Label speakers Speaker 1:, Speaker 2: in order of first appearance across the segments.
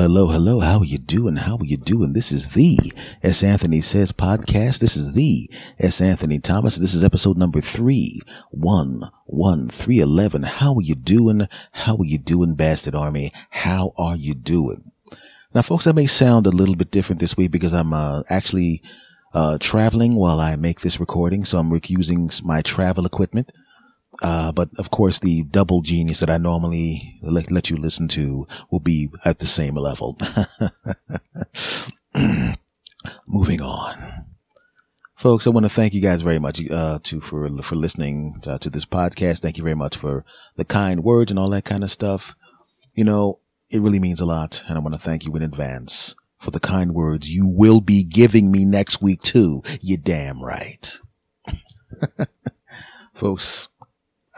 Speaker 1: hello, hello. How are you doing? How are you doing? This is the S. Anthony Says podcast. This is the S. Anthony Thomas. This is episode number three, one, one, three, eleven. How are you doing? How are you doing, Bastard Army? How are you doing? Now, folks, I may sound a little bit different this week because I'm uh, actually uh, traveling while I make this recording. So I'm using my travel equipment. Uh, but of course, the double genius that I normally let, let you listen to will be at the same level. Moving on. Folks, I want to thank you guys very much, uh, to, for, for listening to, uh, to this podcast. Thank you very much for the kind words and all that kind of stuff. You know, it really means a lot. And I want to thank you in advance for the kind words you will be giving me next week too. You damn right. Folks,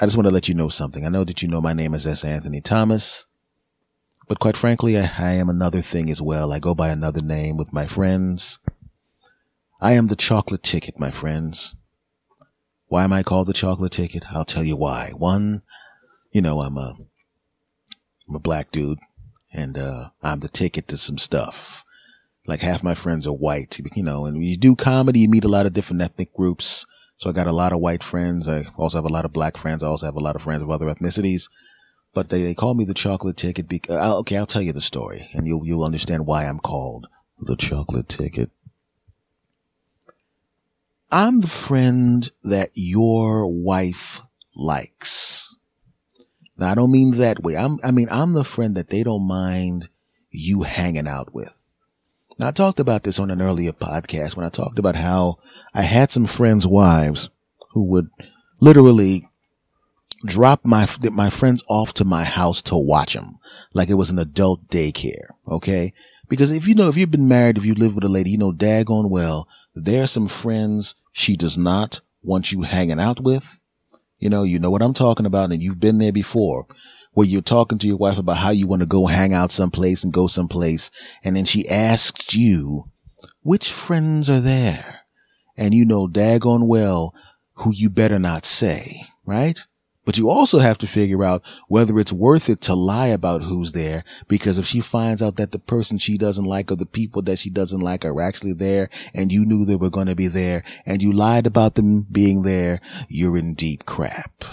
Speaker 1: I just want to let you know something. I know that you know my name is S. Anthony Thomas, but quite frankly, I, I am another thing as well. I go by another name with my friends. I am the chocolate ticket, my friends. Why am I called the chocolate ticket? I'll tell you why. One, you know, I'm a, I'm a black dude and, uh, I'm the ticket to some stuff. Like half my friends are white, you know, and when you do comedy, you meet a lot of different ethnic groups. So I got a lot of white friends. I also have a lot of black friends. I also have a lot of friends of other ethnicities. But they, they call me the chocolate ticket because, uh, okay, I'll tell you the story and you'll, you'll understand why I'm called the chocolate ticket. I'm the friend that your wife likes. Now, I don't mean that way. I'm, I mean, I'm the friend that they don't mind you hanging out with. Now, I talked about this on an earlier podcast when I talked about how I had some friends' wives who would literally drop my my friends off to my house to watch them like it was an adult daycare. Okay, because if you know if you've been married, if you live with a lady, you know daggone well there are some friends she does not want you hanging out with. You know, you know what I'm talking about, and you've been there before where you're talking to your wife about how you want to go hang out someplace and go someplace. And then she asks you, which friends are there? And you know daggone well who you better not say, right? But you also have to figure out whether it's worth it to lie about who's there because if she finds out that the person she doesn't like or the people that she doesn't like are actually there and you knew they were going to be there and you lied about them being there, you're in deep crap.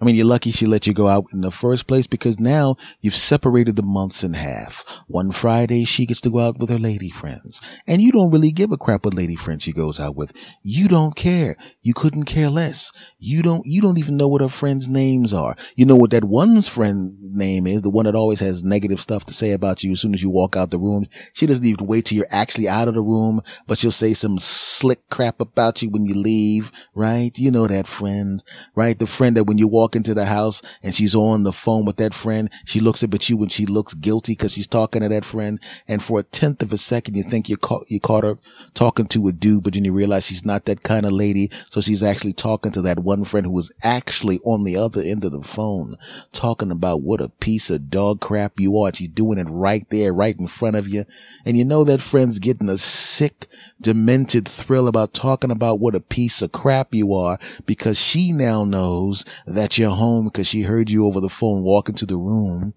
Speaker 1: I mean, you're lucky she let you go out in the first place because now you've separated the months in half. One Friday, she gets to go out with her lady friends. And you don't really give a crap what lady friend she goes out with. You don't care. You couldn't care less. You don't, you don't even know what her friends' names are. You know what that one's friend name is, the one that always has negative stuff to say about you as soon as you walk out the room. She doesn't even wait till you're actually out of the room, but she'll say some slick crap about you when you leave, right? You know that friend, right? The friend that when you walk walk into the house and she's on the phone with that friend. She looks up at you and she looks guilty because she's talking to that friend. And for a tenth of a second, you think you caught, you caught her talking to a dude, but then you realize she's not that kind of lady. So she's actually talking to that one friend who was actually on the other end of the phone talking about what a piece of dog crap you are. And she's doing it right there, right in front of you. And you know that friend's getting a sick, demented thrill about talking about what a piece of crap you are because she now knows that you're home because she heard you over the phone walk into the room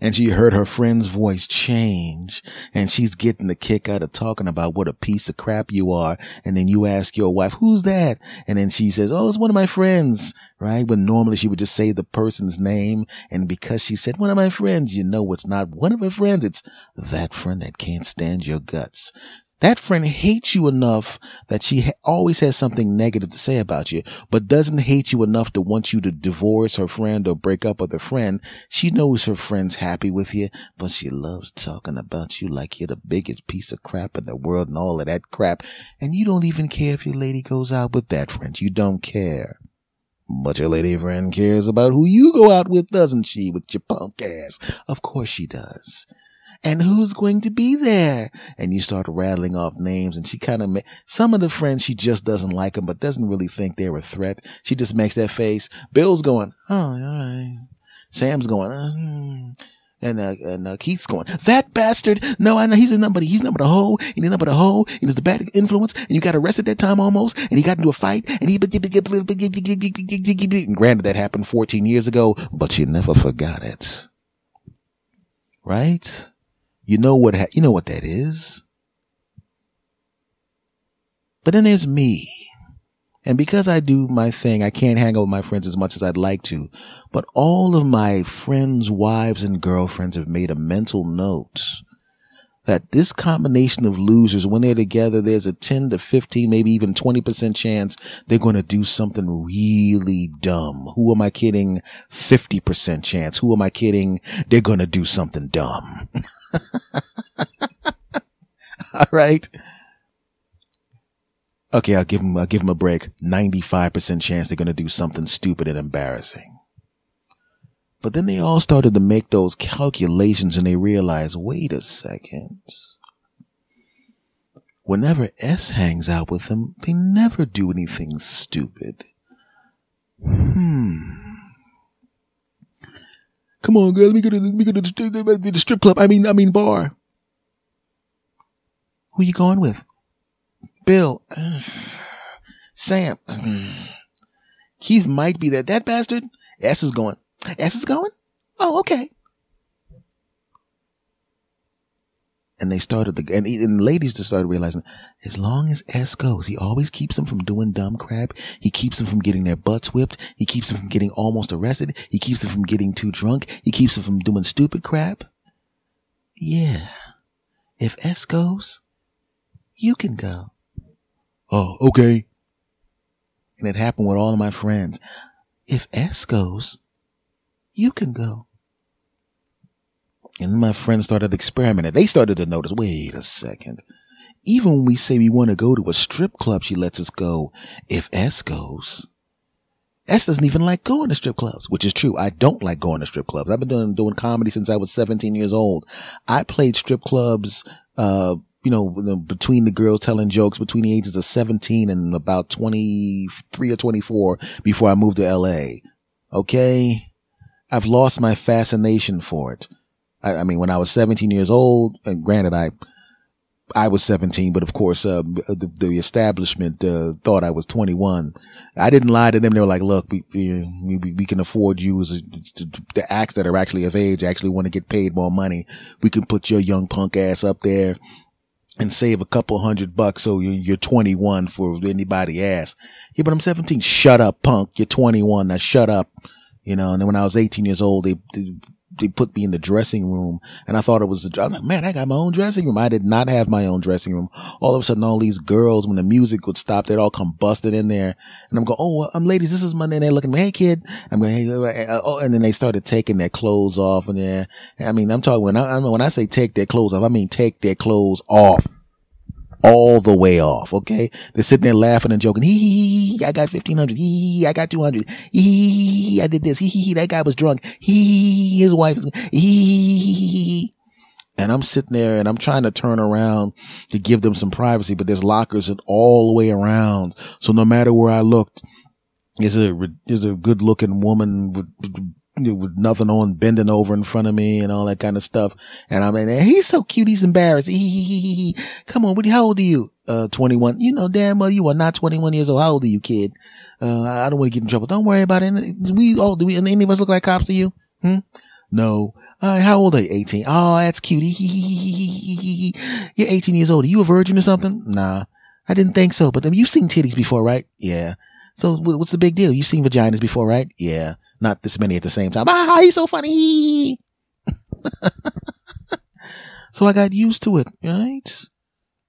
Speaker 1: and she heard her friend's voice change and she's getting the kick out of talking about what a piece of crap you are. And then you ask your wife, who's that? And then she says, Oh, it's one of my friends, right? When normally she would just say the person's name. And because she said one of my friends, you know, it's not one of her friends. It's that friend that can't stand your guts. That friend hates you enough that she ha- always has something negative to say about you, but doesn't hate you enough to want you to divorce her friend or break up with her friend. She knows her friend's happy with you, but she loves talking about you like you're the biggest piece of crap in the world and all of that crap. And you don't even care if your lady goes out with that friend. You don't care. But your lady friend cares about who you go out with, doesn't she? With your punk ass. Of course she does and who's going to be there? And you start rattling off names and she kind of, ma- some of the friends, she just doesn't like them, but doesn't really think they're a threat. She just makes that face. Bill's going, oh, all right. Sam's going, uh, hmm. And, uh, and uh, Keith's going, that bastard. No, I know he's a number. He's number the hoe. And he's number the hoe. And he's the bad influence. And you got arrested that time almost. And he got into a fight. And he, and granted that happened 14 years ago, but you never forgot it. right? You know what, ha- you know what that is. But then there's me. And because I do my thing, I can't hang out with my friends as much as I'd like to. But all of my friends' wives and girlfriends have made a mental note that this combination of losers, when they're together, there's a 10 to 15, maybe even 20% chance they're going to do something really dumb. Who am I kidding? 50% chance. Who am I kidding? They're going to do something dumb. All right. Okay, I'll give them, I'll give them a break. 95% chance they're going to do something stupid and embarrassing. But then they all started to make those calculations and they realized, wait a second. Whenever S hangs out with them, they never do anything stupid. Hmm. Come on, girl. Let me go to, let me go to the, the strip club. I mean, I mean bar. Who you going with? Bill. Sam. Keith might be there. That bastard. S is going. S is going? Oh, okay. And they started the and, and ladies just started realizing as long as S goes, he always keeps them from doing dumb crap. He keeps them from getting their butts whipped. He keeps them from getting almost arrested. He keeps them from getting too drunk. He keeps them from doing stupid crap. Yeah. If S goes, you can go. Oh, okay. And it happened with all of my friends. If S goes, you can go. And my friends started experimenting. They started to notice, wait a second. Even when we say we want to go to a strip club, she lets us go. If S goes, S doesn't even like going to strip clubs, which is true. I don't like going to strip clubs. I've been doing, doing comedy since I was 17 years old. I played strip clubs, uh, you know, between the girls telling jokes between the ages of 17 and about 23 or 24 before I moved to LA. Okay. I've lost my fascination for it. I, I, mean, when I was 17 years old, and granted, I, I was 17, but of course, uh, the, the, establishment, uh, thought I was 21. I didn't lie to them. They were like, look, we, we, we can afford you as the acts that are actually of age actually want to get paid more money. We can put your young punk ass up there and save a couple hundred bucks so you're, 21 for anybody asks. Yeah, but I'm 17. Shut up, punk. You're 21. Now shut up you know, and then when I was 18 years old, they, they, they put me in the dressing room and I thought it was, I'm like, man, I got my own dressing room. I did not have my own dressing room. All of a sudden, all these girls, when the music would stop, they'd all come busted in there. And I'm going, oh, I'm um, ladies, this is my, and they're looking hey kid. I'm going, hey, uh, uh, uh, oh, and then they started taking their clothes off and then, I mean, I'm talking, when I, when I say take their clothes off, I mean take their clothes off all the way off. Okay. They're sitting there laughing and joking. Hee hee hee. I got 1500. Hee hee. I got 200. Hee hee. I did this. Hee hee. That guy was drunk. Hee. His wife is hee. And I'm sitting there and I'm trying to turn around to give them some privacy, but there's lockers all the way around. So no matter where I looked, is a, is a good looking woman with with nothing on, bending over in front of me and all that kind of stuff. And I'm like, he's so cute. He's embarrassed. Come on. What, how old are you? Uh, 21. You know, damn well, you are not 21 years old. How old are you, kid? Uh, I don't want to get in trouble. Don't worry about it. We all, do we, any of us look like cops to you? Hmm? No. Uh, how old are you? 18. Oh, that's cute. You're 18 years old. Are you a virgin or something? Nah. I didn't think so, but you've seen titties before, right? Yeah. So what's the big deal? You've seen vaginas before, right? Yeah. Not this many at the same time. Ah, he's so funny. so I got used to it, right?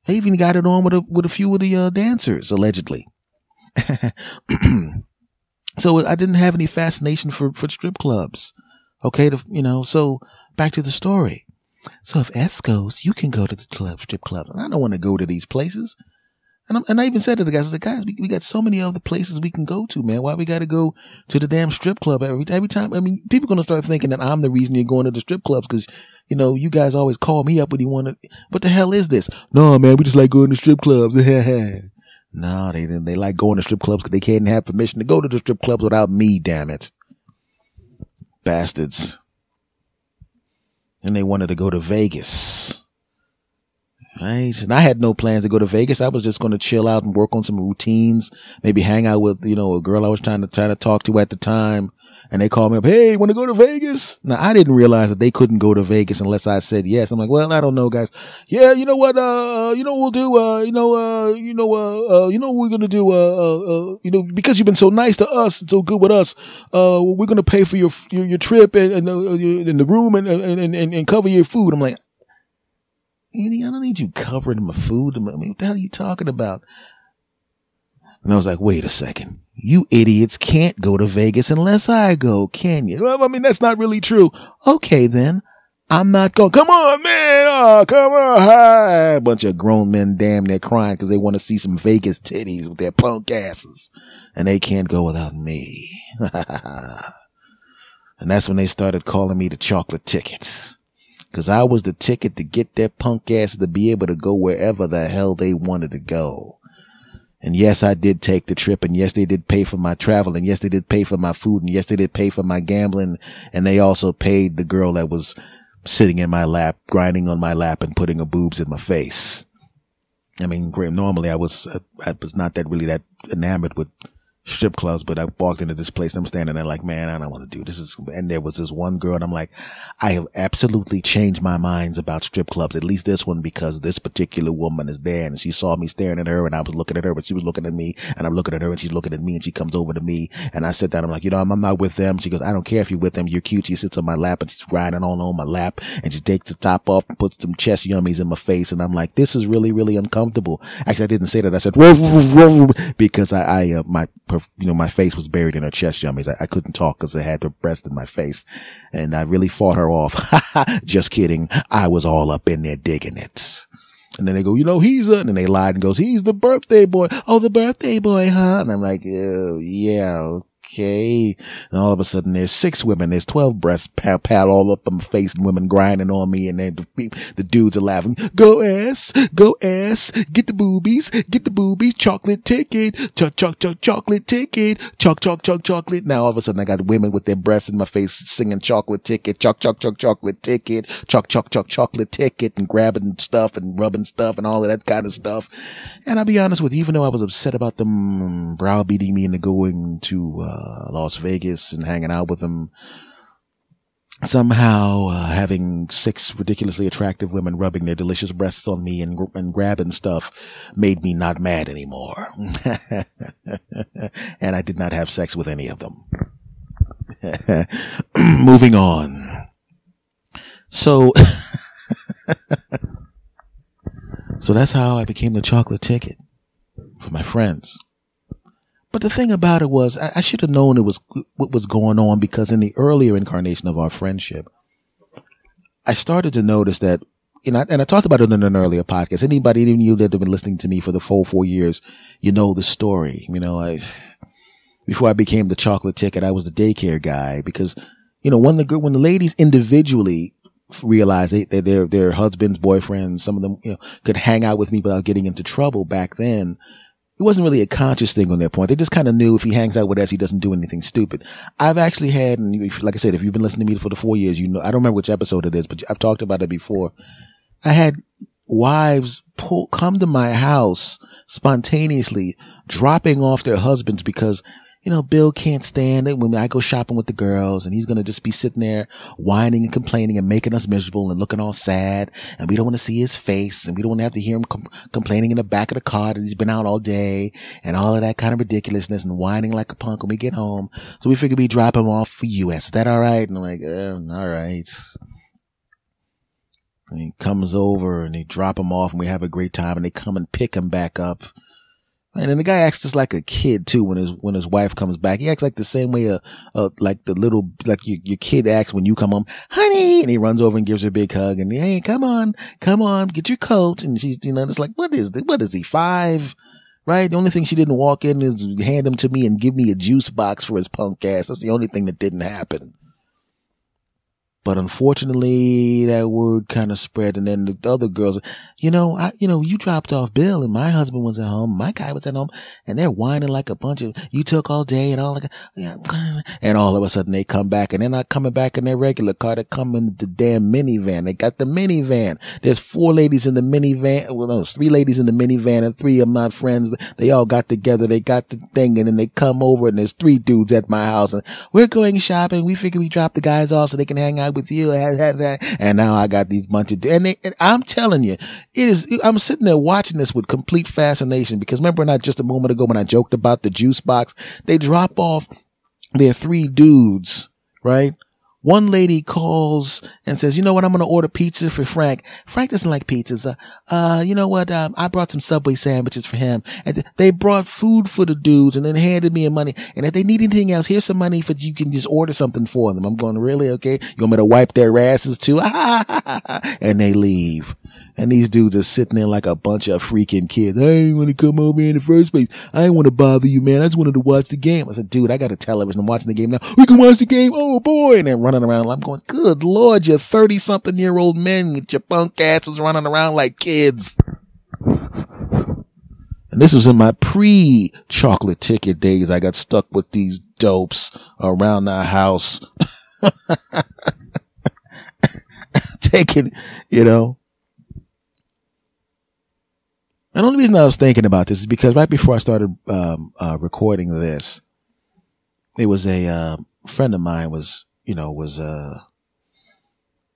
Speaker 1: I even got it on with a, with a few of the uh, dancers, allegedly. so I didn't have any fascination for, for strip clubs. Okay. To, you know, so back to the story. So if S goes, you can go to the club, strip clubs. And I don't want to go to these places. And, i and I even said to the guys, I said, guys, we, we got so many other places we can go to, man. Why we got to go to the damn strip club every, every time? I mean, people going to start thinking that I'm the reason you're going to the strip clubs because, you know, you guys always call me up when you want to, what the hell is this? No, man, we just like going to strip clubs. no, they they like going to strip clubs because they can't have permission to go to the strip clubs without me, damn it. Bastards. And they wanted to go to Vegas. Right. And I had no plans to go to Vegas. I was just going to chill out and work on some routines, maybe hang out with, you know, a girl I was trying to try to talk to at the time. And they called me up. Hey, want to go to Vegas? Now I didn't realize that they couldn't go to Vegas unless I said yes. I'm like, well, I don't know, guys. Yeah. You know what? Uh, you know, we'll do, uh, you know, uh, you know, uh, uh you know, we're going to do, uh, uh, uh, you know, because you've been so nice to us and so good with us, uh, we're going to pay for your, your, your trip and, and, uh, and the room and, and, and, and cover your food. I'm like, I don't need you covering my food. I mean, what the hell are you talking about? And I was like, wait a second. You idiots can't go to Vegas unless I go, can you? Well, I mean, that's not really true. Okay, then. I'm not going. Come on, man. Oh, come on. Hi. A bunch of grown men damn near crying because they want to see some Vegas titties with their punk asses. And they can't go without me. and that's when they started calling me the chocolate tickets. Cause I was the ticket to get their punk ass to be able to go wherever the hell they wanted to go. And yes, I did take the trip. And yes, they did pay for my travel. And yes, they did pay for my food. And yes, they did pay for my gambling. And they also paid the girl that was sitting in my lap, grinding on my lap and putting her boobs in my face. I mean, normally I was, I was not that really that enamored with strip clubs, but I walked into this place. I'm standing there like, man, I don't want to do this. Is, and there was this one girl and I'm like, I have absolutely changed my minds about strip clubs, at least this one, because this particular woman is there and she saw me staring at her and I was looking at her, but she was looking at me and I'm looking at her and she's looking at me and she comes over to me and I sit down. I'm like, you know, I'm, I'm not with them. She goes, I don't care if you're with them. You're cute. She sits on my lap and she's riding all on my lap and she takes the top off and puts some chest yummies in my face. And I'm like, this is really, really uncomfortable. Actually, I didn't say that. I said, because I, I, uh, my, you know, my face was buried in her chest yummies. I, I couldn't talk because I had her breast in my face and I really fought her off. Just kidding. I was all up in there digging it. And then they go, you know, he's a, and they lied and goes, he's the birthday boy. Oh, the birthday boy, huh? And I'm like, yeah, okay. And all of a sudden there's six women, there's 12 breasts pat, pat all up on my face and women grinding on me. And then the, the dudes are laughing. Go ass, go ass, get the boobies, get the boobies, chocolate ticket, choc, choc, choc, chocolate ticket, choc, choc, choc, chocolate. Now all of a sudden I got women with their breasts in my face singing chocolate ticket, choc, choc, choc, chocolate ticket, choc, choc, choc, chocolate ticket and grabbing stuff and rubbing stuff and all of that kind of stuff. And I'll be honest with you, even though I was upset about them browbeating me into going to, uh, uh, Las Vegas and hanging out with him. Somehow, uh, having six ridiculously attractive women rubbing their delicious breasts on me and, and grabbing stuff made me not mad anymore. and I did not have sex with any of them. Moving on. So, so that's how I became the chocolate ticket for my friends. But the thing about it was, I, I should have known it was what was going on because in the earlier incarnation of our friendship, I started to notice that, you know, and I talked about it in an earlier podcast. Anybody, even you that have been listening to me for the full four years, you know the story. You know, I, before I became the chocolate ticket, I was the daycare guy because, you know, when the when the ladies individually realized they, they, their their husbands, boyfriends, some of them, you know, could hang out with me without getting into trouble back then it wasn't really a conscious thing on their point. They just kind of knew if he hangs out with us, he doesn't do anything stupid. I've actually had, and like I said, if you've been listening to me for the four years, you know, I don't remember which episode it is, but I've talked about it before. I had wives pull, come to my house spontaneously, dropping off their husbands because you know, Bill can't stand it when I go shopping with the girls and he's going to just be sitting there whining and complaining and making us miserable and looking all sad. And we don't want to see his face and we don't want to have to hear him com- complaining in the back of the car that he's been out all day and all of that kind of ridiculousness and whining like a punk when we get home. So we figured we'd drop him off for you. Is that all right? And I'm like, uh, all right. And he comes over and they drop him off and we have a great time and they come and pick him back up and then the guy acts just like a kid too when his when his wife comes back. He acts like the same way a, a like the little like your, your kid acts when you come home, honey, and he runs over and gives her a big hug and hey, come on, come on, get your coat. And she's you know just like what is this? What is he five? Right? The only thing she didn't walk in is hand him to me and give me a juice box for his punk ass. That's the only thing that didn't happen. But unfortunately, that word kind of spread. And then the other girls, you know, I, you know, you dropped off Bill and my husband was at home. My guy was at home and they're whining like a bunch of, you took all day and all like, and all of a sudden they come back and they're not coming back in their regular car. They're coming in the damn minivan. They got the minivan. There's four ladies in the minivan. Well, no, three ladies in the minivan and three of my friends. They all got together. They got the thing and then they come over and there's three dudes at my house and we're going shopping. We figure we drop the guys off so they can hang out with you. And now I got these bunch of, and, they, and I'm telling you, it is, I'm sitting there watching this with complete fascination because remember not just a moment ago when I joked about the juice box, they drop off their three dudes, right? One lady calls and says, you know what? I'm going to order pizza for Frank. Frank doesn't like pizzas. Uh, uh you know what? Um, I brought some Subway sandwiches for him and they brought food for the dudes and then handed me money. And if they need anything else, here's some money for you can just order something for them. I'm going, really? Okay. You want me to wipe their asses too? and they leave. And these dudes are sitting there like a bunch of freaking kids. I ain't want to come over here in the first place. I ain't want to bother you, man. I just wanted to watch the game. I said, dude, I got a television. I'm watching the game now. We can watch the game. Oh boy. And they're running around. I'm going, good Lord, you 30 something year old men with your punk asses running around like kids. And this was in my pre chocolate ticket days. I got stuck with these dopes around the house. Taking, you know, and the only reason I was thinking about this is because right before I started um, uh, recording this, it was a uh, friend of mine was you know was uh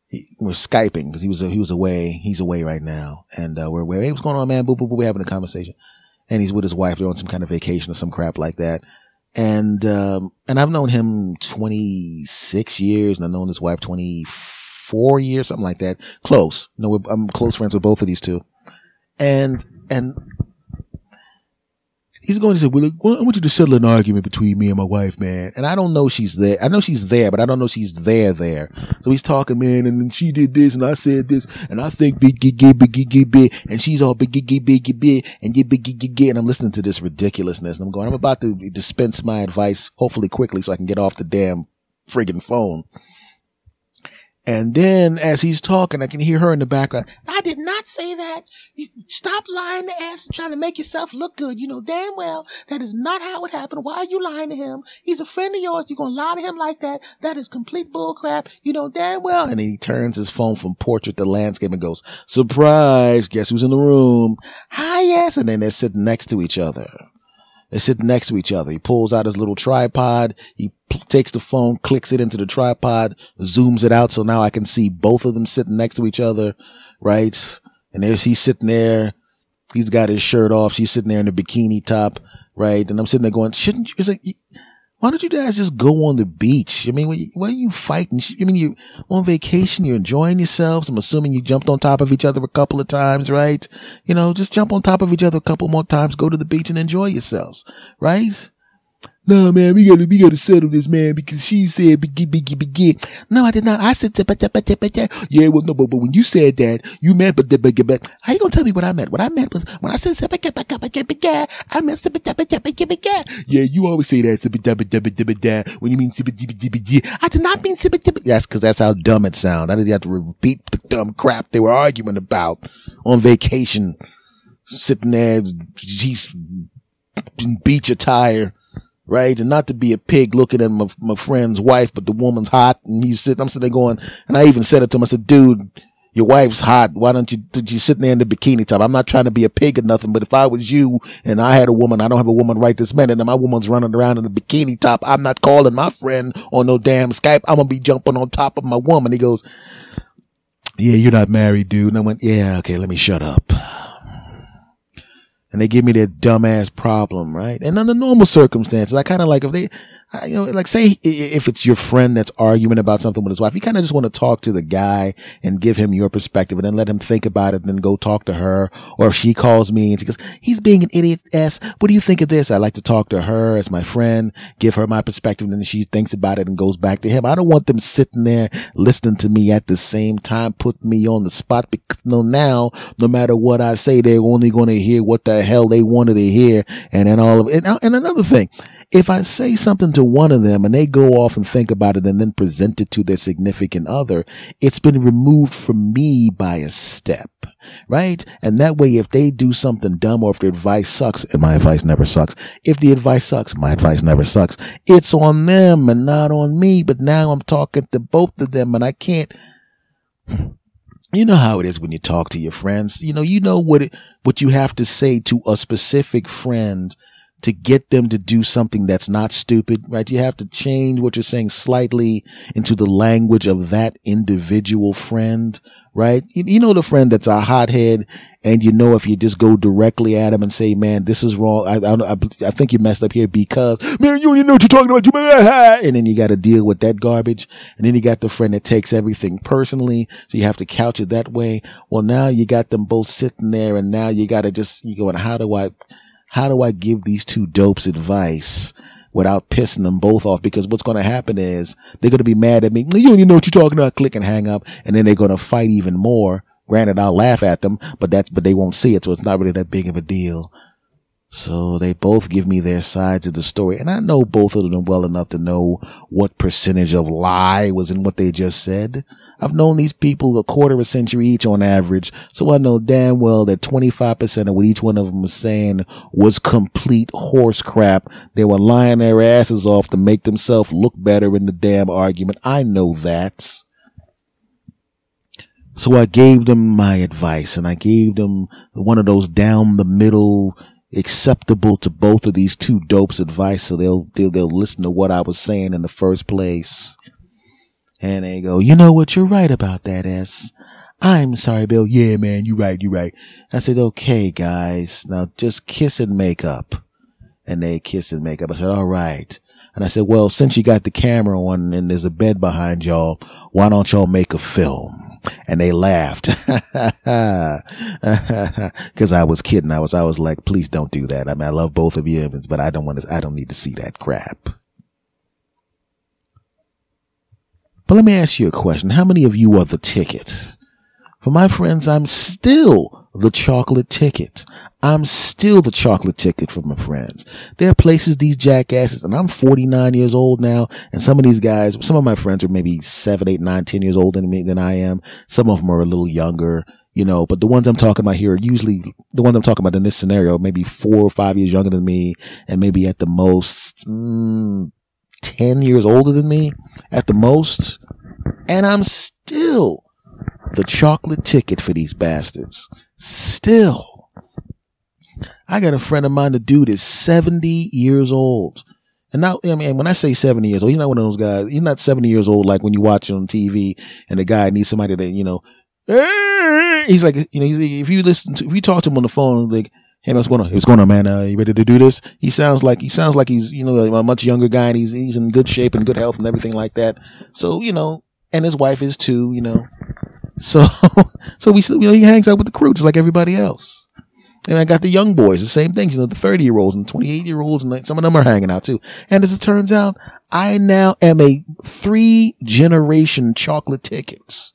Speaker 1: he was skyping because he was he was away he's away right now. And uh, we're hey what's going on man? Boo boo boo we're having a conversation. And he's with his wife they're on some kind of vacation or some crap like that. And um and I've known him 26 years and I've known his wife 24 years something like that. Close. Know I'm close friends with both of these two. And and he's going to say, well, I want you to settle an argument between me and my wife, man. And I don't know she's there. I know she's there, but I don't know she's there there. So he's talking, man, and then she did this and I said this and I think big, big, big, big, big, and she's all big, big, big, big, and big, big, big, and I'm listening to this ridiculousness and I'm going, I'm about to dispense my advice, hopefully quickly so I can get off the damn friggin' phone. And then as he's talking, I can hear her in the background. I did not say that. Stop lying to ass and trying to make yourself look good. You know damn well that is not how it happened. Why are you lying to him? He's a friend of yours. You're going to lie to him like that. That is complete bullcrap. You know damn well. And then he turns his phone from portrait to landscape and goes, surprise. Guess who's in the room? Hi, yes. And then they're sitting next to each other. They're sitting next to each other. He pulls out his little tripod. He takes the phone, clicks it into the tripod, zooms it out. So now I can see both of them sitting next to each other. Right. And there's, he's sitting there. He's got his shirt off. She's sitting there in a bikini top. Right. And I'm sitting there going, shouldn't you, why don't you guys just go on the beach? I mean, why are you fighting? I mean, you're on vacation, you're enjoying yourselves. I'm assuming you jumped on top of each other a couple of times, right? You know, just jump on top of each other a couple more times, go to the beach and enjoy yourselves, right? No, man, we gotta, we gotta settle this, man, because she said, biggie, biggie, biggie. No, I did not. I said, yeah, well, no, but, but when you said that, you meant, but, but, but, how you gonna tell me what I meant? What I meant was, when I said, I meant, yeah, you always say that, when you mean, I did not mean, that's cause that's how dumb it sounds. I didn't have to repeat the dumb crap they were arguing about on vacation, sitting there, he's in beach attire right? And not to be a pig looking at my, my friend's wife, but the woman's hot and he's sitting, I'm sitting there going, and I even said it to him. I said, dude, your wife's hot. Why don't you, did you sitting there in the bikini top? I'm not trying to be a pig or nothing, but if I was you and I had a woman, I don't have a woman right this minute and my woman's running around in the bikini top. I'm not calling my friend on no damn Skype. I'm going to be jumping on top of my woman. He goes, yeah, you're not married, dude. And I went, yeah, okay, let me shut up and they give me their dumbass problem, right? And under normal circumstances, I kind of like if they, you know, like say if it's your friend that's arguing about something with his wife, you kind of just want to talk to the guy and give him your perspective and then let him think about it and then go talk to her. Or if she calls me and she goes, he's being an idiot ass. What do you think of this? I like to talk to her as my friend, give her my perspective and then she thinks about it and goes back to him. I don't want them sitting there listening to me at the same time, put me on the spot because no, now, no matter what I say, they're only going to hear what the hell they wanted to hear. And then all of it. And, uh, and another thing, if I say something to one of them and they go off and think about it and then present it to their significant other, it's been removed from me by a step, right? And that way, if they do something dumb or if the advice sucks, and my advice never sucks. If the advice sucks, my advice never sucks. It's on them and not on me. But now I'm talking to both of them and I can't, you know how it is when you talk to your friends. You know, you know what it, what you have to say to a specific friend to get them to do something that's not stupid, right? You have to change what you're saying slightly into the language of that individual friend, right? You, you, know, the friend that's a hothead and you know, if you just go directly at him and say, man, this is wrong. I, I, I think you messed up here because, man, you even know what you're talking about. You And then you got to deal with that garbage. And then you got the friend that takes everything personally. So you have to couch it that way. Well, now you got them both sitting there and now you got to just, you going, how do I, how do I give these two dopes advice without pissing them both off? Because what's going to happen is they're going to be mad at me. You don't even know what you're talking about. Click and hang up. And then they're going to fight even more. Granted, I'll laugh at them, but that's, but they won't see it. So it's not really that big of a deal. So they both give me their sides of the story. And I know both of them well enough to know what percentage of lie was in what they just said. I've known these people a quarter of a century each on average. So I know damn well that 25% of what each one of them was saying was complete horse crap. They were lying their asses off to make themselves look better in the damn argument. I know that. So I gave them my advice and I gave them one of those down the middle acceptable to both of these two dopes advice. So they'll, they'll, they'll listen to what I was saying in the first place. And they go, you know what? You're right about that, S. I'm sorry, Bill. Yeah, man, you're right. You're right. I said, okay, guys, now just kiss and make up. And they kiss and make up. I said, all right. And I said, well, since you got the camera on and there's a bed behind y'all, why don't y'all make a film? and they laughed because I was kidding. I was, I was like, please don't do that. I mean, I love both of you, but I don't want to, I don't need to see that crap. But let me ask you a question. How many of you are the ticket? For my friends, I'm still the chocolate ticket. I'm still the chocolate ticket for my friends. There are places these jackasses, and I'm 49 years old now, and some of these guys, some of my friends are maybe seven, eight, nine, ten years older than me than I am. Some of them are a little younger, you know, but the ones I'm talking about here are usually the ones I'm talking about in this scenario, maybe four or five years younger than me, and maybe at the most mm, 10 years older than me at the most. And I'm still the chocolate ticket for these bastards. Still. I got a friend of mine, the dude is 70 years old. And now, I mean, when I say 70 years old, he's not one of those guys. He's not 70 years old like when you watch it on TV and the guy needs somebody that, you know, he's like, you know, if you listen to, if you talk to him on the phone, like, hey, man, what's going on? What's going on, man? Uh, you ready to do this? He sounds like, he sounds like he's, you know, a much younger guy and he's, he's in good shape and good health and everything like that. So, you know, and his wife is too, you know. So, so we, you know, he hangs out with the crew just like everybody else. And I got the young boys, the same things, you know, the 30 year olds and 28 year olds, and some of them are hanging out too. And as it turns out, I now am a three generation chocolate tickets,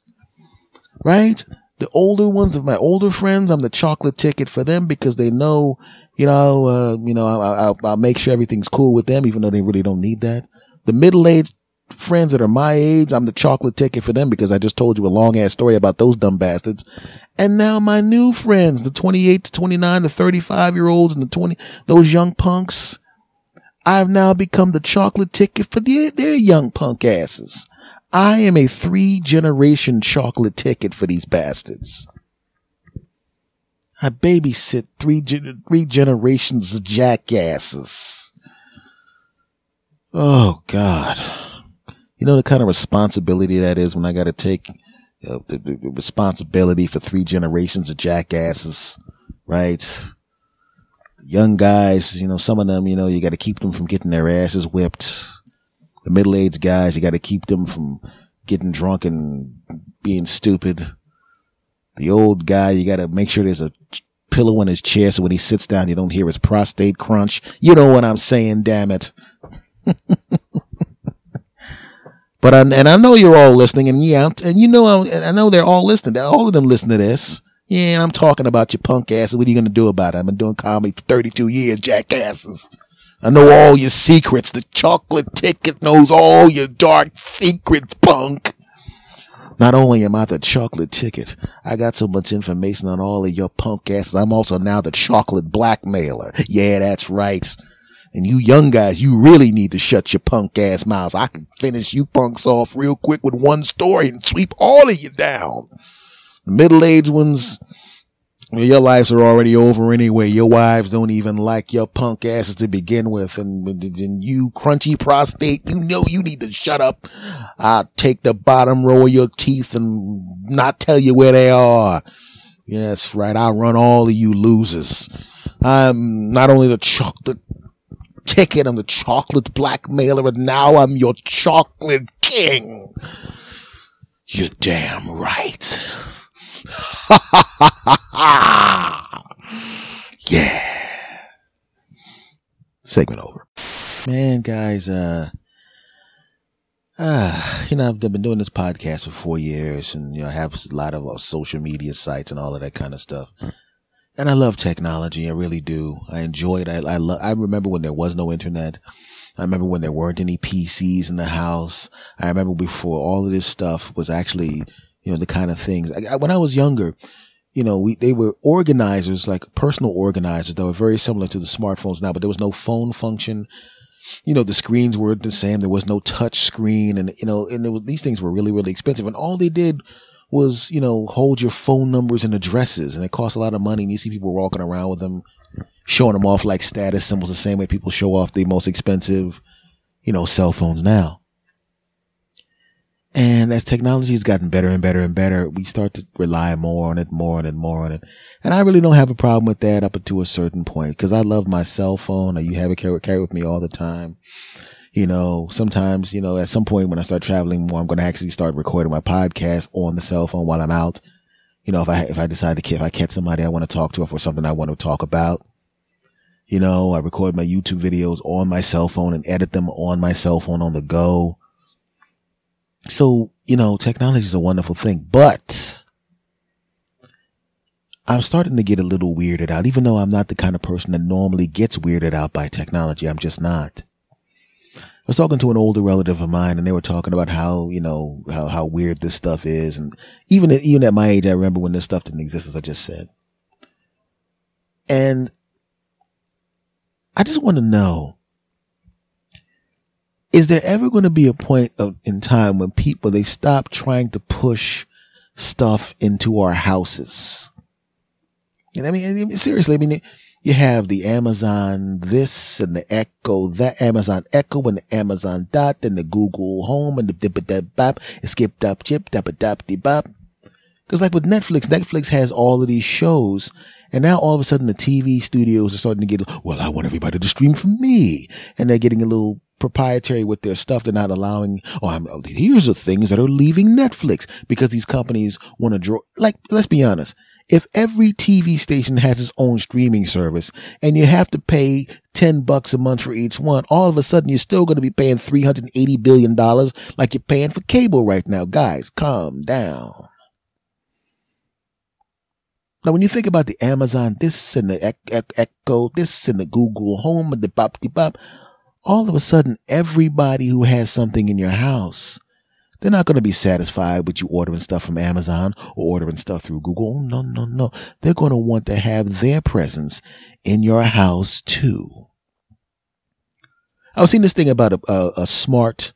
Speaker 1: right? The older ones of my older friends, I'm the chocolate ticket for them because they know, you know, uh, you know, I, will make sure everything's cool with them, even though they really don't need that. The middle aged friends that are my age, I'm the chocolate ticket for them because I just told you a long ass story about those dumb bastards. And now my new friends, the 28 to 29, the 35 year olds and the 20, those young punks, I've now become the chocolate ticket for their, their young punk asses. I am a three generation chocolate ticket for these bastards. I babysit three, three generations of jackasses. Oh God. You know the kind of responsibility that is when I got to take you know, the, the, responsibility for three generations of jackasses, right? Young guys, you know, some of them, you know, you got to keep them from getting their asses whipped. The middle-aged guys, you got to keep them from getting drunk and being stupid. The old guy, you got to make sure there's a pillow in his chair so when he sits down, you don't hear his prostate crunch. You know what I'm saying, damn it. But I, and I know you're all listening, and yeah, and you know, I, I know they're all listening. All of them listen to this. Yeah, I'm talking about your punk asses. What are you to do about it? I've been doing comedy for 32 years, jackasses. I know all your secrets. The chocolate ticket knows all your dark secrets, punk. Not only am I the chocolate ticket, I got so much information on all of your punk asses. I'm also now the chocolate blackmailer. Yeah, that's right. And you young guys, you really need to shut your punk ass mouths. I can finish you punks off real quick with one story and sweep all of you down. The middle-aged ones, your lives are already over anyway. Your wives don't even like your punk asses to begin with. And, and you crunchy prostate, you know you need to shut up. I'll take the bottom row of your teeth and not tell you where they are. Yes, right. I'll run all of you losers. I'm not only the chocolate ticket, I'm the chocolate blackmailer, and now I'm your chocolate king. You're damn right. yeah. Segment over. Man, guys, uh, uh, you know, I've been doing this podcast for four years and, you know, I have a lot of uh, social media sites and all of that kind of stuff. And I love technology. I really do. I enjoy it. I, I love, I remember when there was no internet. I remember when there weren't any PCs in the house. I remember before all of this stuff was actually, you know, the kind of things. I, I, when I was younger, you know, we, they were organizers, like personal organizers that were very similar to the smartphones now, but there was no phone function. You know, the screens were the same. There was no touch screen and, you know, and was, these things were really, really expensive. And all they did was, you know, hold your phone numbers and addresses and it costs a lot of money. And you see people walking around with them, showing them off like status symbols, the same way people show off the most expensive, you know, cell phones now. And as technology has gotten better and better and better, we start to rely more on it, more on it, more on it. And I really don't have a problem with that up to a certain point because I love my cell phone. You have it carry, carry with me all the time. You know, sometimes, you know, at some point when I start traveling more, I'm going to actually start recording my podcast on the cell phone while I'm out. You know, if I, if I decide to, if I catch somebody I want to talk to or for something I want to talk about, you know, I record my YouTube videos on my cell phone and edit them on my cell phone on the go. So, you know, technology is a wonderful thing, but I'm starting to get a little weirded out, even though I'm not the kind of person that normally gets weirded out by technology. I'm just not. I was talking to an older relative of mine and they were talking about how, you know, how, how weird this stuff is. And even, even at my age, I remember when this stuff didn't exist, as I just said. And I just want to know is there ever going to be a point of, in time when people they stop trying to push stuff into our houses? And I mean, I mean, seriously, I mean, you have the Amazon this and the Echo that, Amazon Echo and the Amazon Dot and the Google Home and the dip dip bop, skip dop chip dap dap bop. Cause like with Netflix, Netflix has all of these shows and now all of a sudden the TV studios are starting to get, well, I want everybody to stream from me. And they're getting a little proprietary with their stuff. They're not allowing, oh, I'm, here's the things that are leaving Netflix because these companies want to draw, like, let's be honest. If every TV station has its own streaming service and you have to pay 10 bucks a month for each one, all of a sudden you're still going to be paying $380 billion like you're paying for cable right now. Guys, calm down. Now, when you think about the Amazon, this and the Echo, this and the Google Home and the bop de bop, all of a sudden, everybody who has something in your house, they're not going to be satisfied with you ordering stuff from Amazon or ordering stuff through Google. Oh, no, no, no. They're going to want to have their presence in your house too. I was seeing this thing about a, a, a smart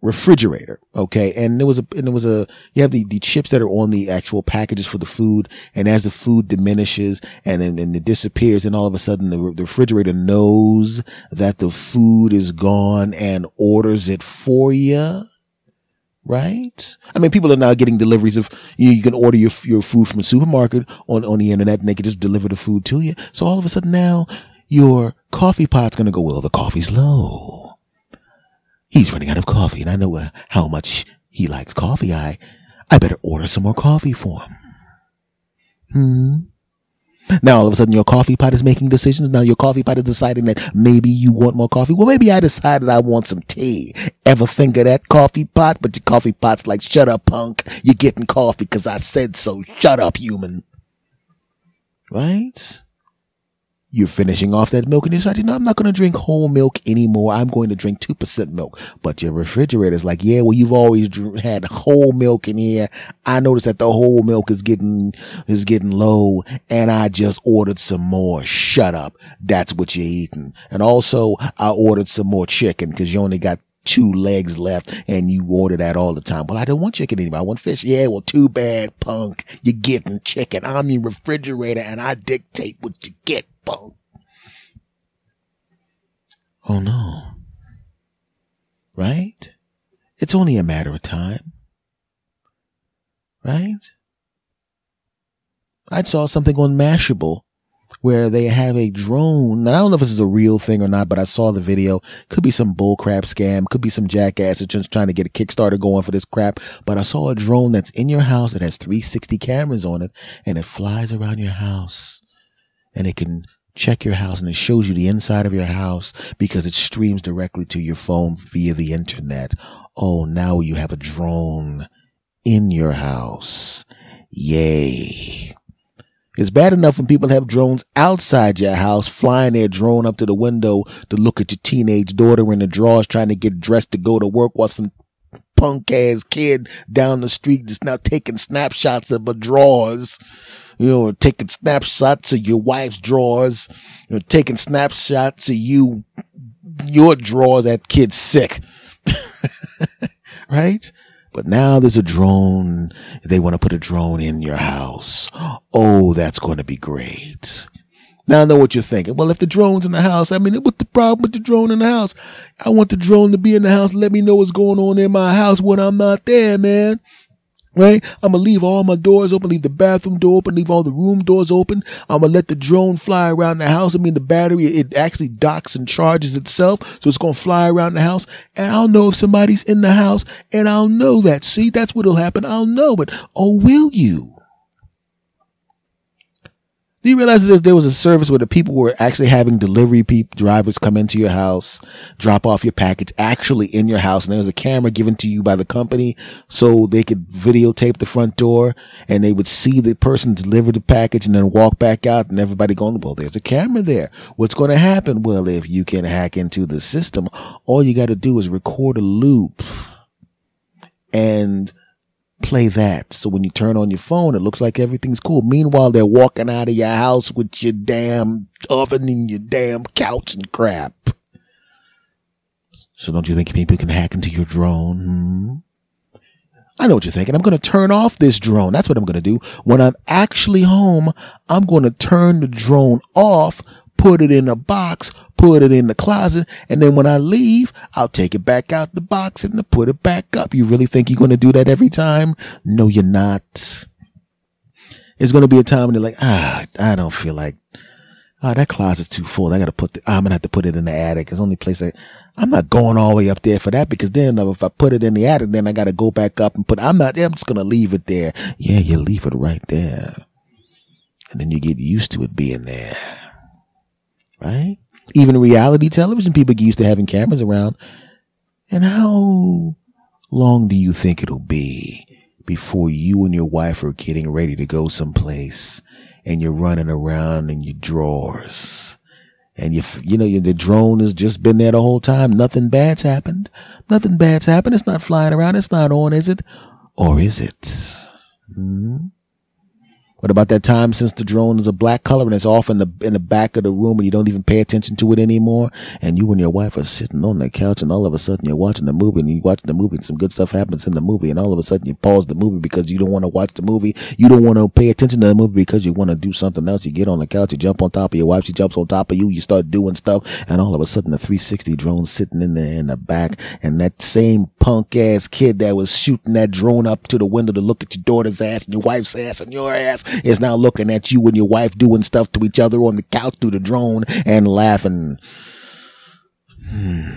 Speaker 1: refrigerator. Okay. And there was a, and there was a, you have the, the chips that are on the actual packages for the food. And as the food diminishes and then and it disappears, and all of a sudden the, the refrigerator knows that the food is gone and orders it for you. Right? I mean, people are now getting deliveries of, you, know, you can order your, your food from a supermarket on, on the internet and they can just deliver the food to you. So all of a sudden now your coffee pot's going to go, well, the coffee's low He's running out of coffee and I know uh, how much he likes coffee. I, I better order some more coffee for him. Hmm. Now all of a sudden your coffee pot is making decisions. Now your coffee pot is deciding that maybe you want more coffee. Well, maybe I decided I want some tea. Ever think of that coffee pot? But your coffee pot's like, shut up, punk. You're getting coffee because I said so. Shut up, human. right? You're finishing off that milk and you decide, you know, I'm not going to drink whole milk anymore. I'm going to drink 2% milk. But your refrigerator's like, yeah, well, you've always had whole milk in here. I noticed that the whole milk is getting, is getting low and I just ordered some more. Shut up. That's what you're eating. And also I ordered some more chicken because you only got two legs left and you order that all the time. Well, I don't want chicken anymore. I want fish. Yeah, well, too bad, punk. You're getting chicken. I'm your refrigerator and I dictate what you get, Oh no. Right? It's only a matter of time. Right? I saw something on Mashable where they have a drone. And I don't know if this is a real thing or not, but I saw the video. Could be some bullcrap scam. Could be some jackass just trying to get a Kickstarter going for this crap. But I saw a drone that's in your house that has 360 cameras on it and it flies around your house and it can check your house and it shows you the inside of your house because it streams directly to your phone via the internet. Oh, now you have a drone in your house. Yay. It's bad enough when people have drones outside your house, flying their drone up to the window to look at your teenage daughter in the drawers trying to get dressed to go to work while some punk ass kid down the street is now taking snapshots of her drawers. You know, taking snapshots of your wife's drawers, you know, taking snapshots of you, your drawers, that kid's sick. right? But now there's a drone. They want to put a drone in your house. Oh, that's going to be great. Now I know what you're thinking. Well, if the drone's in the house, I mean, what's the problem with the drone in the house? I want the drone to be in the house. Let me know what's going on in my house when I'm not there, man right? I'm gonna leave all my doors open, leave the bathroom door open, leave all the room doors open. I'm gonna let the drone fly around the house. I mean, the battery, it actually docks and charges itself. So it's gonna fly around the house and I'll know if somebody's in the house and I'll know that. See, that's what'll happen. I'll know it. Oh, will you? Do you realize that there was a service where the people were actually having delivery people, drivers come into your house, drop off your package actually in your house, and there was a camera given to you by the company so they could videotape the front door and they would see the person deliver the package and then walk back out and everybody going, well, there's a camera there. What's going to happen? Well, if you can hack into the system, all you got to do is record a loop and play that. So when you turn on your phone, it looks like everything's cool. Meanwhile, they're walking out of your house with your damn oven and your damn couch and crap. So don't you think people can hack into your drone? Hmm? I know what you're thinking. I'm going to turn off this drone. That's what I'm going to do. When I'm actually home, I'm going to turn the drone off put it in a box, put it in the closet, and then when I leave, I'll take it back out the box and put it back up. You really think you're going to do that every time? No, you're not. It's going to be a time when you're like, ah, I don't feel like, ah, that closet's too full. I got to put, the, I'm going to have to put it in the attic. It's the only place I, I'm not going all the way up there for that because then if I put it in the attic, then I got to go back up and put, I'm not, I'm just going to leave it there. Yeah, you leave it right there. And then you get used to it being there right? Even reality television people get used to having cameras around. And how long do you think it'll be before you and your wife are getting ready to go someplace and you're running around in your drawers? And you, you know, the drone has just been there the whole time. Nothing bad's happened. Nothing bad's happened. It's not flying around. It's not on, is it? Or is it? Hmm? What about that time since the drone is a black color and it's off in the in the back of the room and you don't even pay attention to it anymore? And you and your wife are sitting on the couch and all of a sudden you're watching the movie and you watching the movie and some good stuff happens in the movie and all of a sudden you pause the movie because you don't want to watch the movie. You don't want to pay attention to the movie because you want to do something else. You get on the couch, you jump on top of your wife, she jumps on top of you, you start doing stuff and all of a sudden the 360 drone sitting in there in the back and that same punk ass kid that was shooting that drone up to the window to look at your daughter's ass and your wife's ass and your ass is now looking at you and your wife doing stuff to each other on the couch through the drone and laughing. Hmm.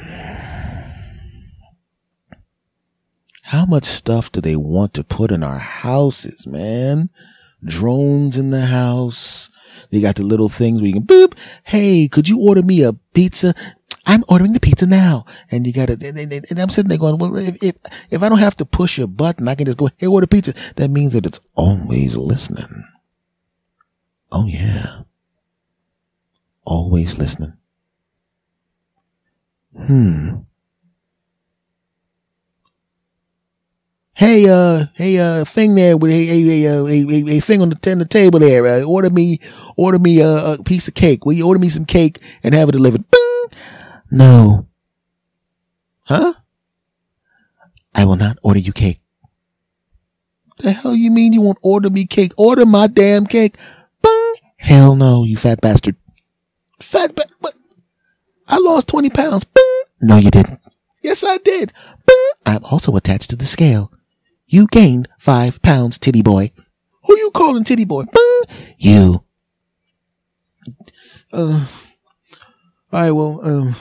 Speaker 1: How much stuff do they want to put in our houses, man? Drones in the house. They got the little things where you can boop. Hey, could you order me a pizza? I'm ordering the pizza now. And you got to, and, and, and, I'm sitting there going, well, if, if, if I don't have to push a button, I can just go, hey, order pizza. That means that it's always listening Oh, yeah. Always listening. Hmm. Hey, uh, hey, uh, thing there with a, a, a, a, a thing on the, on the table there. Uh, order me, order me a, a, piece of cake. Will you order me some cake and have it delivered? No. Huh? I will not order you cake. The hell you mean you won't order me cake? Order my damn cake. Bing! Hell no, you fat bastard. Fat ba- what? I lost 20 pounds. Bing! No, you didn't. Yes, I did. Bing! I'm also attached to the scale. You gained five pounds, titty boy. Who you calling titty boy? Bing! You. Uh, all right, well, um,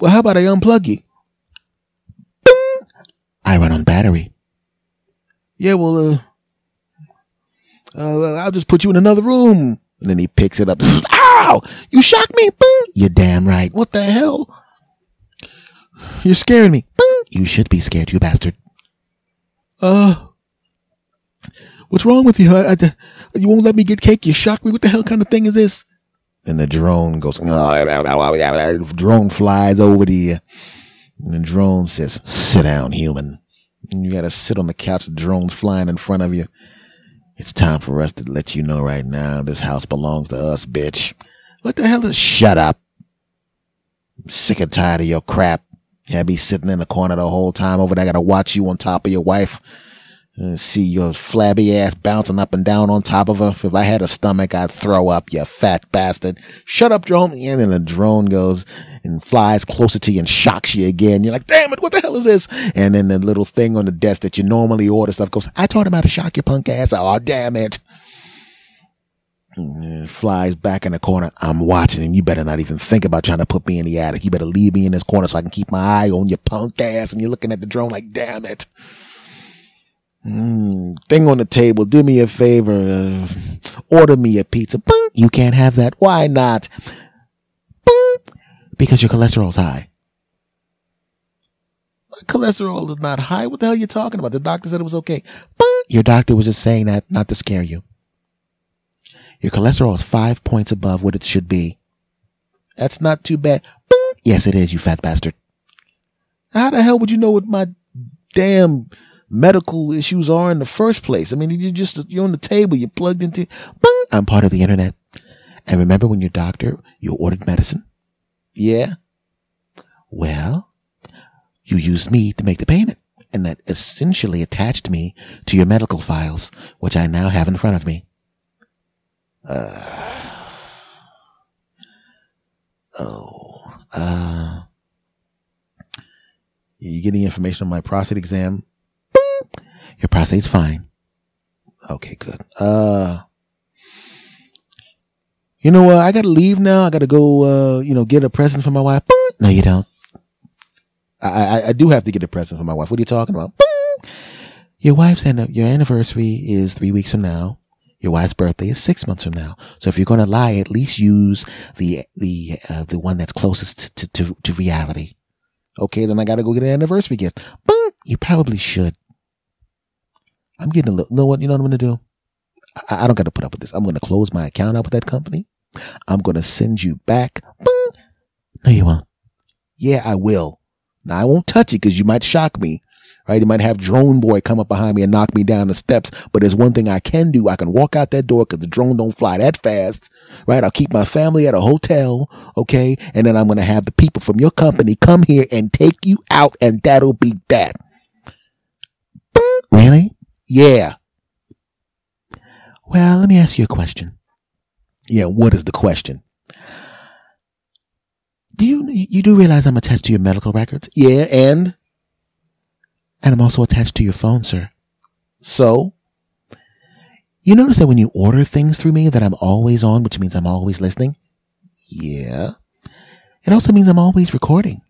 Speaker 1: well, how about I unplug you? Bing! I run on battery. Yeah, well, uh, uh, I'll just put you in another room. And then he picks it up. Ow! You shocked me. Bing! You're damn right. What the hell? You're scaring me. Bing! You should be scared, you bastard. Uh, what's wrong with you? I, I, you won't let me get cake. You shocked me. What the hell kind of thing is this? And the drone goes, ah, ah, ah, drone flies over to you. And the drone says, sit down, human. And you gotta sit on the couch. The drone's flying in front of you. It's time for us to let you know right now this house belongs to us, bitch. What the hell is, shut up. I'm sick and tired of your crap. Yeah, be sitting in the corner the whole time over there. I gotta watch you on top of your wife. Uh, see your flabby ass bouncing up and down on top of her. If I had a stomach, I'd throw up, you fat bastard. Shut up, drone. And then the drone goes and flies closer to you and shocks you again. You're like, damn it, what the hell is this? And then the little thing on the desk that you normally order stuff goes, I taught him how to shock your punk ass. Oh, damn it. And flies back in the corner. I'm watching and you better not even think about trying to put me in the attic. You better leave me in this corner so I can keep my eye on your punk ass. And you're looking at the drone like, damn it. Mm, thing on the table. Do me a favor. Uh, order me a pizza. You can't have that. Why not? Because your cholesterol's high. My cholesterol is not high. What the hell are you talking about? The doctor said it was okay. Boom. Your doctor was just saying that not to scare you. Your cholesterol is five points above what it should be. That's not too bad. Yes, it is, you fat bastard. How the hell would you know what my damn medical issues are in the first place. I mean, you just, you're on the table, you're plugged into, bing, I'm part of the internet. And remember when your doctor, you ordered medicine? Yeah. Well, you used me to make the payment and that essentially attached me to your medical files, which I now have in front of me. Uh, oh, uh, you getting information on my prostate exam? Your prostate's fine. Okay, good. Uh, you know what? Uh, I gotta leave now. I gotta go, uh, you know, get a present for my wife. No, you don't. I, I, I do have to get a present for my wife. What are you talking about? Your wife's and your anniversary is three weeks from now. Your wife's birthday is six months from now. So if you're going to lie, at least use the, the, uh, the one that's closest to, to, to reality. Okay. Then I got to go get an anniversary gift. But you probably should. I'm getting a little, you know what, you know what I'm going to do? I, I don't got to put up with this. I'm going to close my account out with that company. I'm going to send you back. Boom. No, you won't. Yeah, I will. Now I won't touch it because you might shock me, right? You might have drone boy come up behind me and knock me down the steps. But there's one thing I can do. I can walk out that door because the drone don't fly that fast, right? I'll keep my family at a hotel. Okay. And then I'm going to have the people from your company come here and take you out and that'll be that. Really? Yeah. Well, let me ask you a question. Yeah, what is the question? Do you you do realize I'm attached to your medical records? Yeah, and and I'm also attached to your phone, sir. So, you notice that when you order things through me that I'm always on, which means I'm always listening? Yeah. It also means I'm always recording.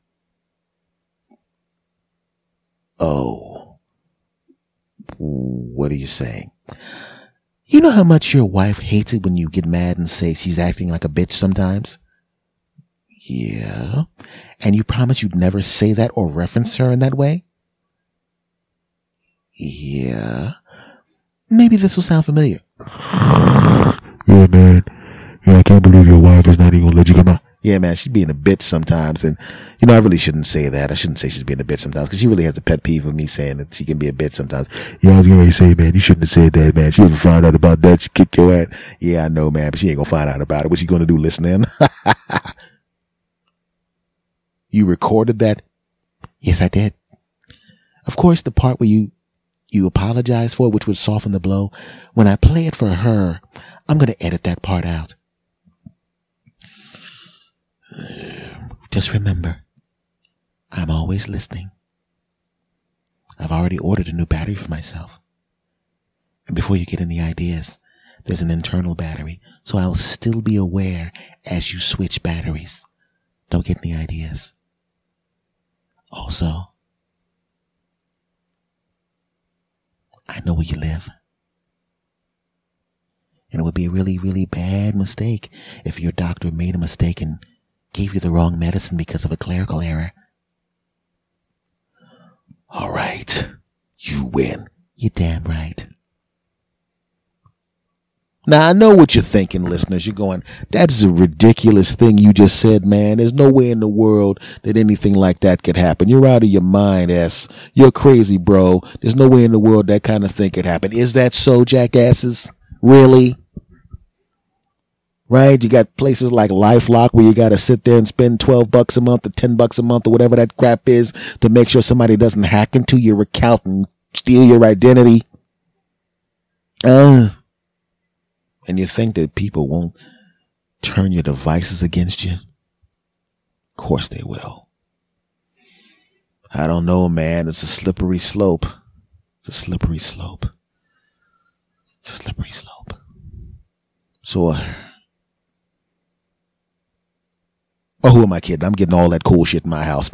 Speaker 1: Oh. What are you saying? You know how much your wife hates it when you get mad and say she's acting like a bitch sometimes? Yeah. And you promise you'd never say that or reference her in that way? Yeah. Maybe this will sound familiar. Yeah, man. Yeah, I can't believe your wife is not even gonna let you come out. Yeah, man, she's being a bitch sometimes. And, you know, I really shouldn't say that. I shouldn't say she's being a bitch sometimes because she really has a pet peeve of me saying that she can be a bitch sometimes. Yeah, I was going to say, man, you shouldn't have said that, man. She ever find out about that, she kick your ass. Yeah, I know, man, but she ain't going to find out about it. What's she going to do, listening? you recorded that? Yes, I did. Of course, the part where you you apologize for, which would soften the blow. When I play it for her, I'm going to edit that part out. Just remember, I'm always listening. I've already ordered a new battery for myself. And before you get any ideas, there's an internal battery, so I'll still be aware as you switch batteries. Don't get any ideas. Also, I know where you live. And it would be a really, really bad mistake if your doctor made a mistake and gave you the wrong medicine because of a clerical error. All right. You win. You damn right. Now I know what you're thinking, listeners. You're going, that's a ridiculous thing you just said, man. There's no way in the world that anything like that could happen. You're out of your mind, S. You're crazy, bro. There's no way in the world that kind of thing could happen. Is that so, jackasses? Really? Right? You got places like LifeLock where you got to sit there and spend 12 bucks a month or 10 bucks a month or whatever that crap is to make sure somebody doesn't hack into your account and steal your identity. Uh, and you think that people won't turn your devices against you? Of course they will. I don't know, man. It's a slippery slope. It's a slippery slope. It's a slippery slope. So, uh, Oh, who am I kidding? I'm getting all that cool shit in my house.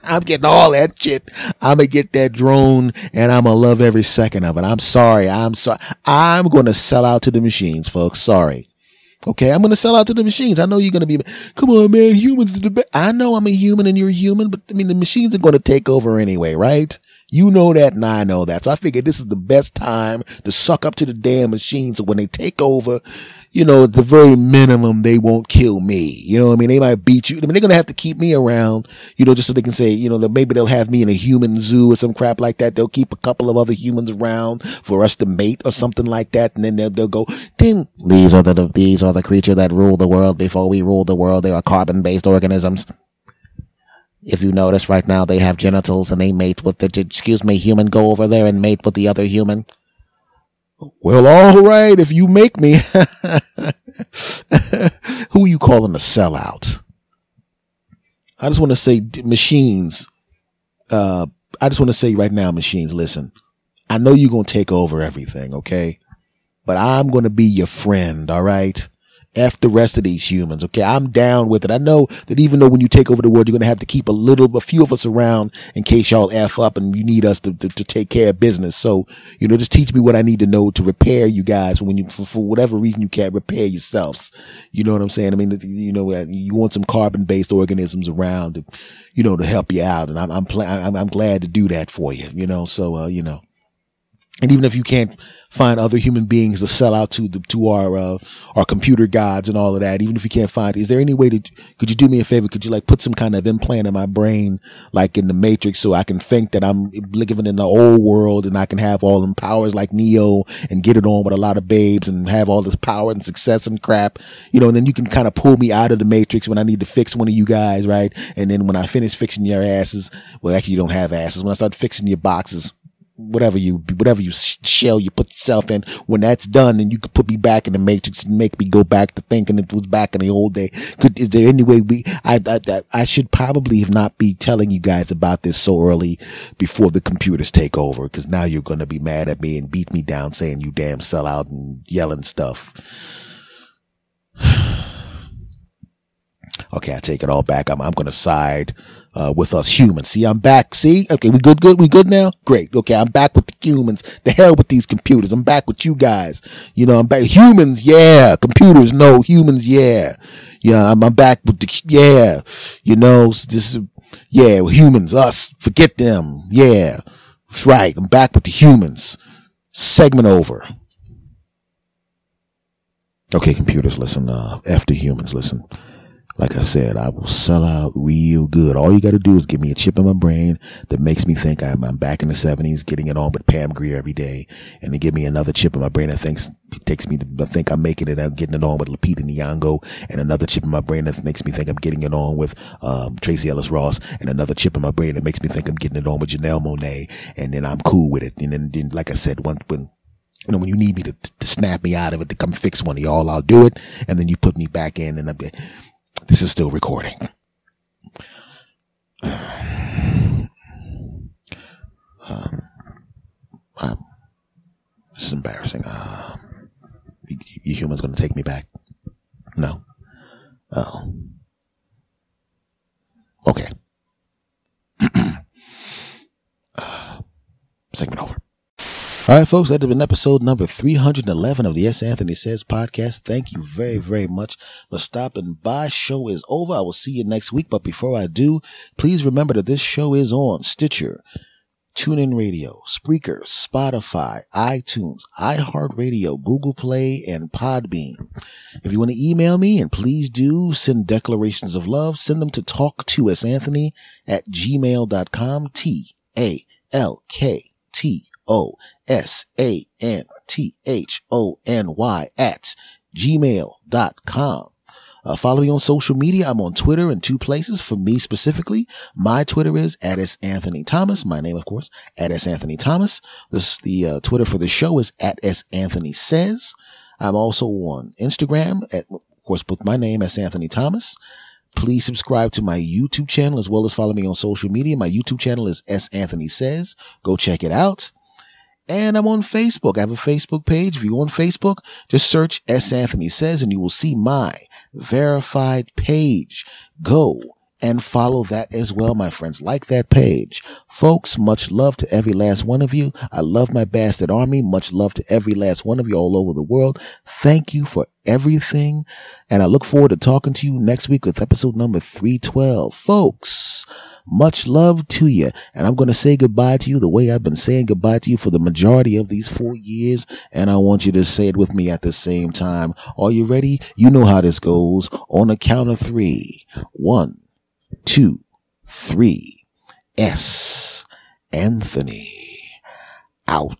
Speaker 1: I'm getting all that shit. I'm gonna get that drone and I'm gonna love every second of it. I'm sorry. I'm sorry. I'm gonna sell out to the machines, folks. Sorry. Okay, I'm gonna sell out to the machines. I know you're gonna be, come on, man, humans are the best. I know I'm a human and you're human, but I mean, the machines are gonna take over anyway, right? You know that and I know that. So I figured this is the best time to suck up to the damn machines. So when they take over, you know, at the very minimum, they won't kill me. You know I mean? They might beat you. I mean, they're going to have to keep me around, you know, just so they can say, you know, that maybe they'll have me in a human zoo or some crap like that. They'll keep a couple of other humans around for us to mate or something like that. And then they'll, they'll go, these are the, these are the creatures that rule the world before we rule the world. They are carbon based organisms. If you notice right now, they have genitals and they mate with the, excuse me, human, go over there and mate with the other human. Well, all right, if you make me. Who you calling a sellout? I just want to say machines. Uh, I just want to say right now, machines, listen, I know you're to take over everything. Okay. But I'm to be your friend. All right. F the rest of these humans. Okay. I'm down with it. I know that even though when you take over the world, you're going to have to keep a little, a few of us around in case y'all F up and you need us to, to, to, take care of business. So, you know, just teach me what I need to know to repair you guys when you, for, for whatever reason you can't repair yourselves. You know what I'm saying? I mean, you know, uh, you want some carbon based organisms around to, you know, to help you out. And I'm, I'm, pl- I'm, I'm glad to do that for you, you know, so, uh, you know, and even if you can't find other human beings to sell out to the, to our, uh, our computer gods and all of that, even if you can't find, is there any way to, could you do me a favor? Could you like put some kind of implant in my brain, like in the matrix so I can think that I'm living in the old world and I can have all them powers like Neo and get it on with a lot of babes and have all this power and success and crap, you know, and then you can kind of pull me out of the matrix when I need to fix one of you guys, right? And then when I finish fixing your asses, well, actually you don't have asses. When I start fixing your boxes, whatever you whatever you shell you put yourself in when that's done and you could put me back in the matrix and make me go back to thinking it was back in the old day. Could is there any way we I, I i should probably have not be telling you guys about this so early before the computers take over because now you're going to be mad at me and beat me down saying you damn sellout and yelling stuff. Okay i take it all back. I'm, I'm going to side uh, with us humans. See, I'm back. See, okay, we good, good, we good now. Great. Okay, I'm back with the humans. The hell with these computers. I'm back with you guys. You know, I'm back. Humans, yeah. Computers, no. Humans, yeah. Yeah, I'm, I'm back with the yeah. You know, this yeah. Humans, us. Forget them. Yeah, that's right. I'm back with the humans. Segment over. Okay, computers, listen. Uh, after humans, listen. Like I said, I will sell out real good. All you got to do is give me a chip in my brain that makes me think I'm, I'm back in the seventies, getting it on with Pam Grier every day. And then give me another chip in my brain that thinks, takes me to think I'm making it, I'm getting it on with Lupita Nyong'o and another chip in my brain that makes me think I'm getting it on with, um, Tracee Ellis Ross and another chip in my brain that makes me think I'm getting it on with Janelle Monáe. And then I'm cool with it. And then, then like I said, when, when, you know, when you need me to, to snap me out of it to come fix one of y'all, I'll do it. And then you put me back in and I'll be, this is still recording. Um, um, this is embarrassing. Uh, you, you humans gonna take me back? No. Oh. Okay. uh, segment over. All right, folks, that has been episode number 311 of the S. Anthony Says podcast. Thank you very, very much for stopping by. Show is over. I will see you next week. But before I do, please remember that this show is on Stitcher, TuneIn Radio, Spreaker, Spotify, iTunes, iHeartRadio, Google Play, and Podbean. If you want to email me, and please do send declarations of love, send them to talk to S. Anthony at gmail.com. T A L K T O S A N T H O N Y at gmail.com. Uh, follow me on social media. I'm on Twitter in two places for me specifically. My Twitter is at S. Anthony Thomas. My name, of course, at S. Anthony Thomas. This, the uh, Twitter for the show is at S. Anthony Says. I'm also on Instagram at, of course, with my name, S. Anthony Thomas. Please subscribe to my YouTube channel as well as follow me on social media. My YouTube channel is S. Anthony Says. Go check it out. And I'm on Facebook. I have a Facebook page. If you're on Facebook, just search S. Anthony Says and you will see my verified page. Go and follow that as well, my friends. Like that page. Folks, much love to every last one of you. I love my bastard army. Much love to every last one of you all over the world. Thank you for everything. And I look forward to talking to you next week with episode number 312. Folks, much love to you. And I'm going to say goodbye to you the way I've been saying goodbye to you for the majority of these four years. And I want you to say it with me at the same time. Are you ready? You know how this goes. On a count of three. One, two, three. S. Anthony. Out.